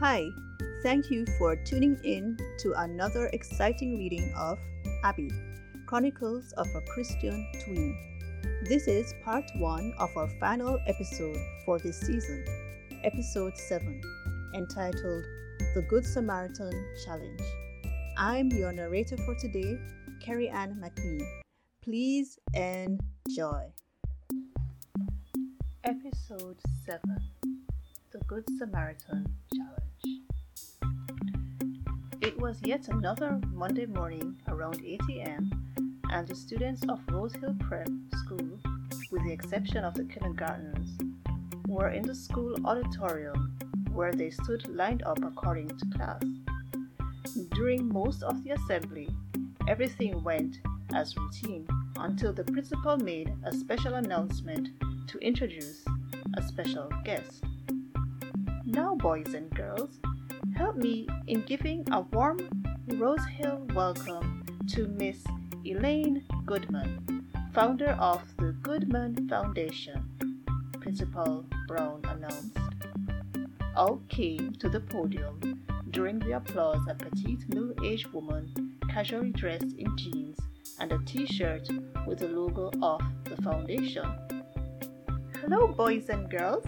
Hi, thank you for tuning in to another exciting reading of Abby, Chronicles of a Christian Twin. This is part one of our final episode for this season, episode 7, entitled The Good Samaritan Challenge. I'm your narrator for today, Carrie Ann McLean. Please enjoy. Episode 7 The Good Samaritan Challenge. It was yet another Monday morning around 8 a.m., and the students of Rose Hill Prep School, with the exception of the kindergartners, were in the school auditorium where they stood lined up according to class. During most of the assembly, everything went as routine until the principal made a special announcement to introduce a special guest. Now, boys and girls, help me in giving a warm Rose Hill welcome to Miss Elaine Goodman, founder of the Goodman Foundation, Principal Brown announced. All came to the podium during the applause a petite middle aged woman casually dressed in jeans and a t shirt with the logo of the foundation. Hello, boys and girls,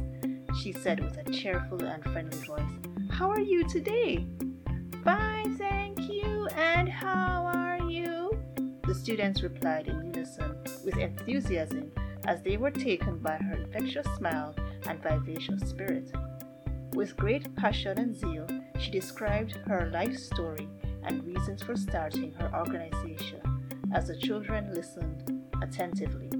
she said with a cheerful and friendly voice. How are you today? Fine, thank you. And how are you? The students replied in unison with enthusiasm as they were taken by her infectious smile and vivacious spirit. With great passion and zeal, she described her life story and reasons for starting her organization as the children listened attentively.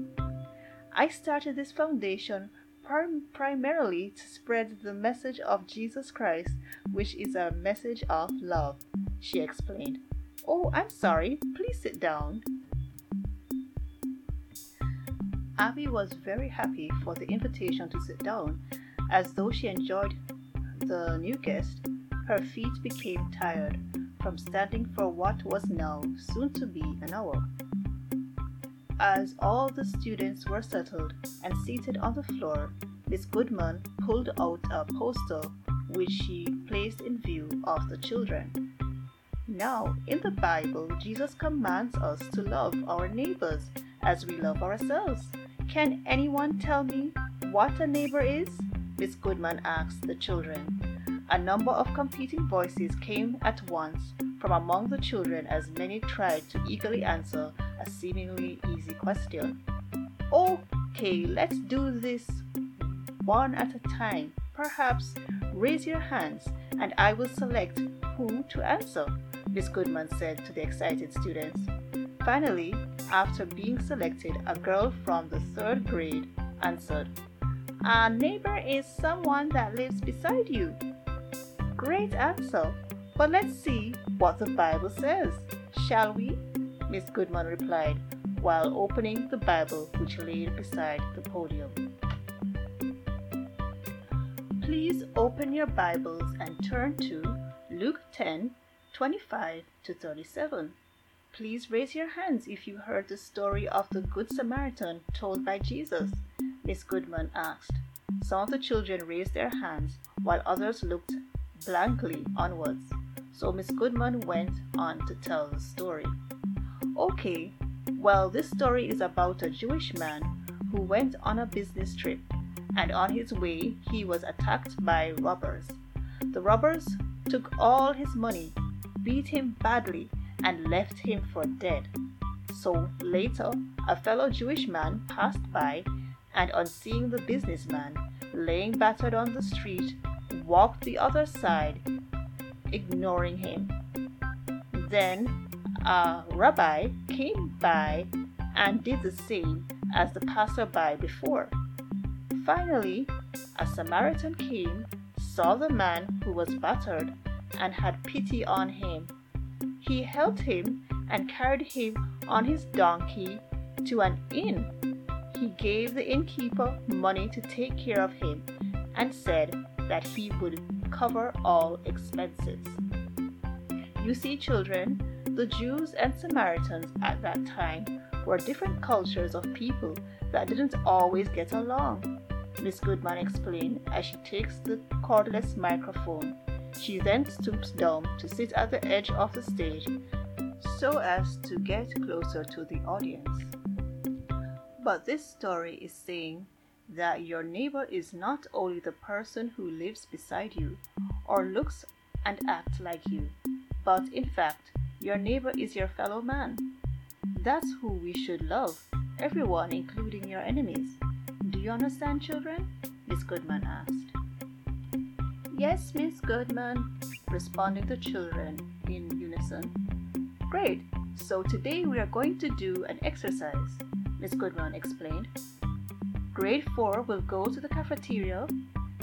I started this foundation prim- primarily to spread the message of Jesus Christ, which is a message of love, she explained. Oh, I'm sorry. Please sit down. Abby was very happy for the invitation to sit down. As though she enjoyed the new guest, her feet became tired from standing for what was now soon to be an hour. As all the students were settled and seated on the floor, Miss Goodman pulled out a poster which she placed in view of the children. Now, in the Bible, Jesus commands us to love our neighbors as we love ourselves. Can anyone tell me what a neighbor is? Miss Goodman asked the children. A number of competing voices came at once from among the children as many tried to eagerly answer a seemingly easy question. Okay, let's do this one at a time. Perhaps raise your hands and I will select who to answer, Miss Goodman said to the excited students. Finally, after being selected, a girl from the third grade answered, A neighbor is someone that lives beside you. Great answer, but let's see what the Bible says, shall we? Miss Goodman replied while opening the Bible which lay beside the podium. Please open your Bibles and turn to Luke 10 25 to 37. Please raise your hands if you heard the story of the Good Samaritan told by Jesus, Miss Goodman asked. Some of the children raised their hands while others looked blankly onwards. So Miss Goodman went on to tell the story. Okay, well, this story is about a Jewish man who went on a business trip, and on his way, he was attacked by robbers. The robbers took all his money, beat him badly, and left him for dead. So later, a fellow Jewish man passed by, and on seeing the businessman laying battered on the street, walked the other side, ignoring him. Then a rabbi came by and did the same as the passerby before. Finally, a Samaritan came, saw the man who was battered, and had pity on him. He helped him and carried him on his donkey to an inn. He gave the innkeeper money to take care of him and said that he would cover all expenses. You see, children, the Jews and Samaritans at that time were different cultures of people that didn't always get along. Miss Goodman explained as she takes the cordless microphone. She then stoops down to sit at the edge of the stage so as to get closer to the audience. But this story is saying that your neighbor is not only the person who lives beside you or looks and acts like you, but in fact, your neighbor is your fellow man. That's who we should love, everyone, including your enemies. Do you understand, children? Miss Goodman asked. Yes, Miss Goodman, responded the children in unison. Great, so today we are going to do an exercise, Miss Goodman explained. Grade 4 will go to the cafeteria,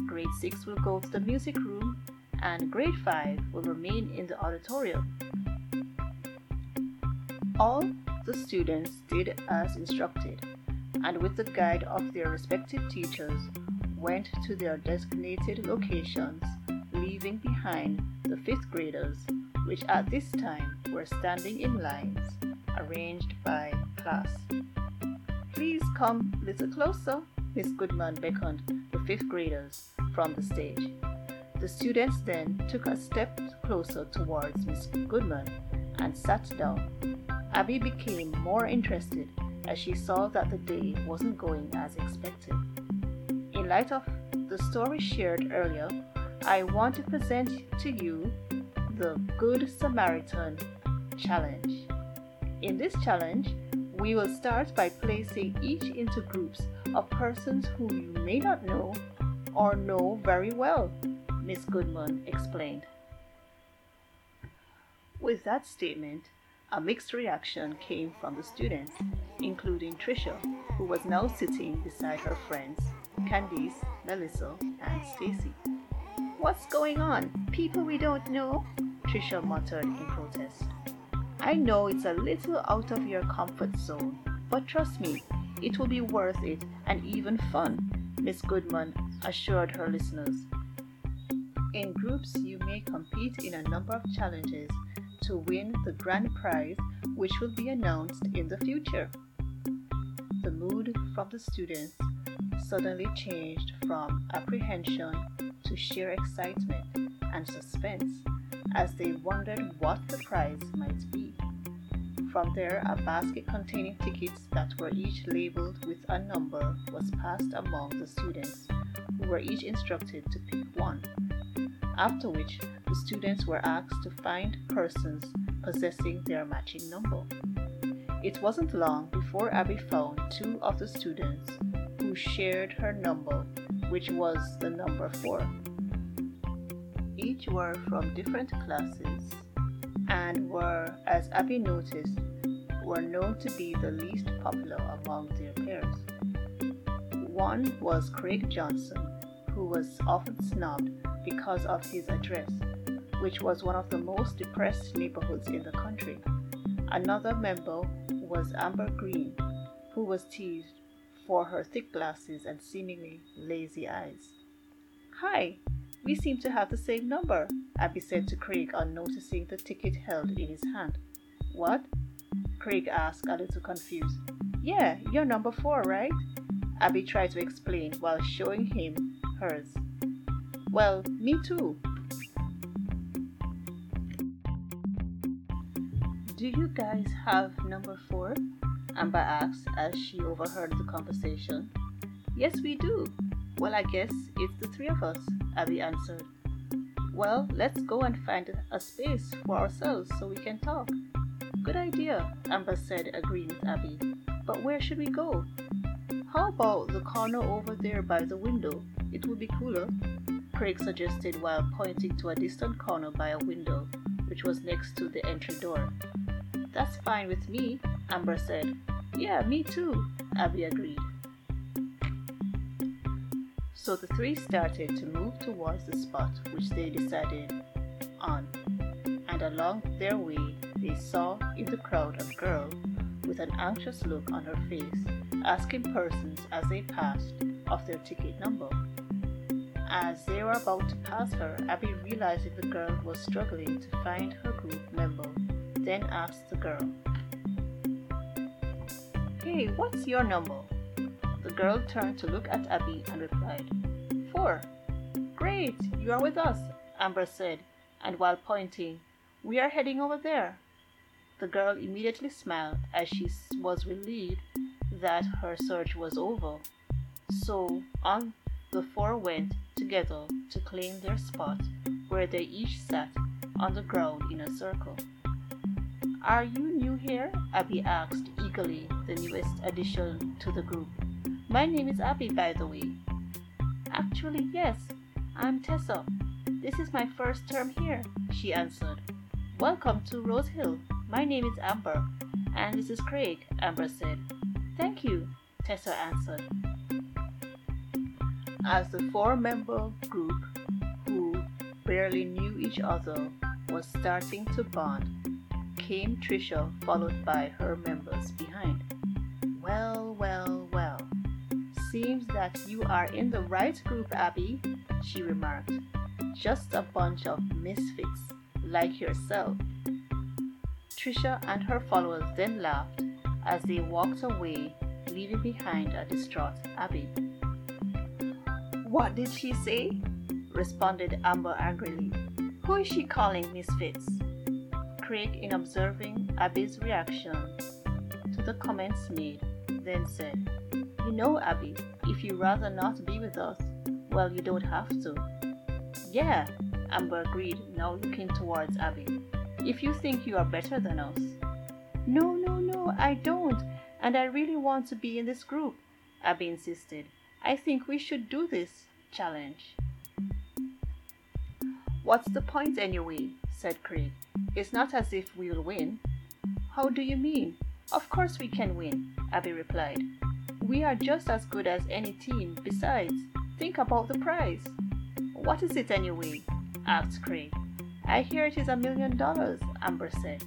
grade 6 will go to the music room, and grade 5 will remain in the auditorium. All the students did as instructed, and with the guide of their respective teachers, went to their designated locations, leaving behind the fifth graders, which at this time were standing in lines arranged by class. Please come a little closer, Miss Goodman beckoned the fifth graders from the stage. The students then took a step closer towards Miss Goodman and sat down. Abby became more interested as she saw that the day wasn't going as expected. In light of the story shared earlier, I want to present to you the Good Samaritan Challenge. In this challenge, we will start by placing each into groups of persons whom you may not know or know very well, Miss Goodman explained. With that statement, a mixed reaction came from the students, including Trisha, who was now sitting beside her friends, Candice, Melissa, and Stacy. What's going on? People we don't know? Trisha muttered in protest. I know it's a little out of your comfort zone, but trust me, it will be worth it and even fun, Miss Goodman assured her listeners. In groups, you may compete in a number of challenges to win the grand prize, which will be announced in the future. The mood from the students suddenly changed from apprehension to sheer excitement and suspense as they wondered what the prize might be. From there, a basket containing tickets that were each labeled with a number was passed among the students, who were each instructed to pick one. After which, students were asked to find persons possessing their matching number. It wasn't long before Abby found two of the students who shared her number, which was the number four. Each were from different classes and were, as Abby noticed, were known to be the least popular among their peers. One was Craig Johnson, who was often snubbed because of his address, which was one of the most depressed neighborhoods in the country. Another member was Amber Green, who was teased for her thick glasses and seemingly lazy eyes. Hi, we seem to have the same number, Abby said to Craig on noticing the ticket held in his hand. What? Craig asked, a little confused. Yeah, you're number four, right? Abby tried to explain while showing him hers. Well, me too. Do you guys have number four? Amber asked as she overheard the conversation. Yes, we do. Well, I guess it's the three of us, Abby answered. Well, let's go and find a space for ourselves so we can talk. Good idea, Amber said, agreeing with Abby. But where should we go? How about the corner over there by the window? It would be cooler. Craig suggested while pointing to a distant corner by a window, which was next to the entry door. That's fine with me, Amber said. Yeah, me too, Abby agreed. So the three started to move towards the spot which they decided on, and along their way they saw in the crowd a girl with an anxious look on her face, asking persons as they passed of their ticket number. As they were about to pass her, Abby realizing the girl was struggling to find her group member, then asked the girl, Hey, what's your number? The girl turned to look at Abby and replied, Four. Great, you are with us, Amber said, and while pointing, We are heading over there. The girl immediately smiled as she was relieved that her search was over. So on the four went together to claim their spot where they each sat on the ground in a circle. Are you new here? Abby asked eagerly, the newest addition to the group. My name is Abby, by the way. Actually, yes, I'm Tessa. This is my first term here, she answered. Welcome to Rose Hill. My name is Amber, and this is Craig, Amber said. Thank you, Tessa answered. As the four member group, who barely knew each other, was starting to bond, came Trisha, followed by her members behind. Well, well, well. Seems that you are in the right group, Abby, she remarked. Just a bunch of misfits, like yourself. Trisha and her followers then laughed as they walked away, leaving behind a distraught Abby. What did she say? responded Amber angrily. Who is she calling misfits? Craig, in observing Abby's reaction to the comments made, then said, You know, Abby, if you rather not be with us, well, you don't have to. Yeah, Amber agreed, now looking towards Abby. If you think you are better than us. No, no, no, I don't, and I really want to be in this group, Abby insisted. I think we should do this challenge. What's the point anyway? said Craig. It's not as if we'll win. How do you mean? Of course we can win, Abby replied. We are just as good as any team. Besides, think about the prize. What is it anyway? asked Craig. I hear it is a million dollars, Amber said.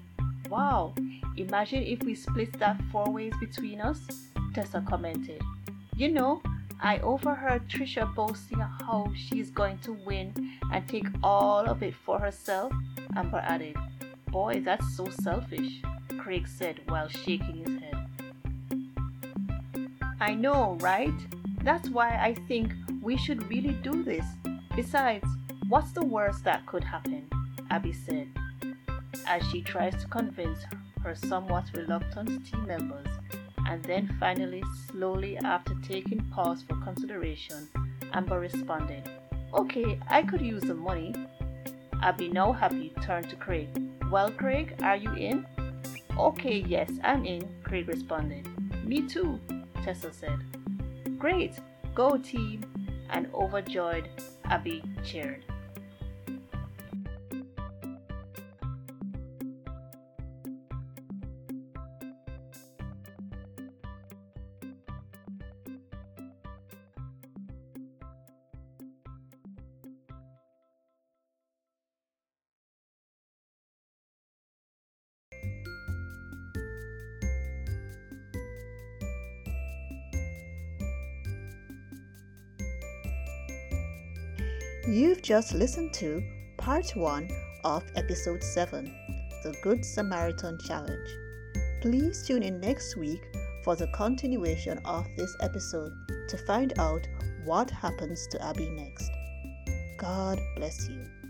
Wow, imagine if we split that four ways between us, Tessa commented. You know, I overheard Trisha boasting how she's going to win and take all of it for herself, Amber added. Boy, that's so selfish, Craig said while shaking his head. I know, right? That's why I think we should really do this. Besides, what's the worst that could happen? Abby said, as she tries to convince her somewhat reluctant team members, and then finally, slowly, after taking pause for consideration, Amber responded, Okay, I could use the money. Abby, now happy, turned to Craig. Well, Craig, are you in? Okay, yes, I'm in, Craig responded. Me too, Tessa said. Great, go team, and overjoyed, Abby cheered. You've just listened to part 1 of episode 7 The Good Samaritan Challenge. Please tune in next week for the continuation of this episode to find out what happens to Abby next. God bless you.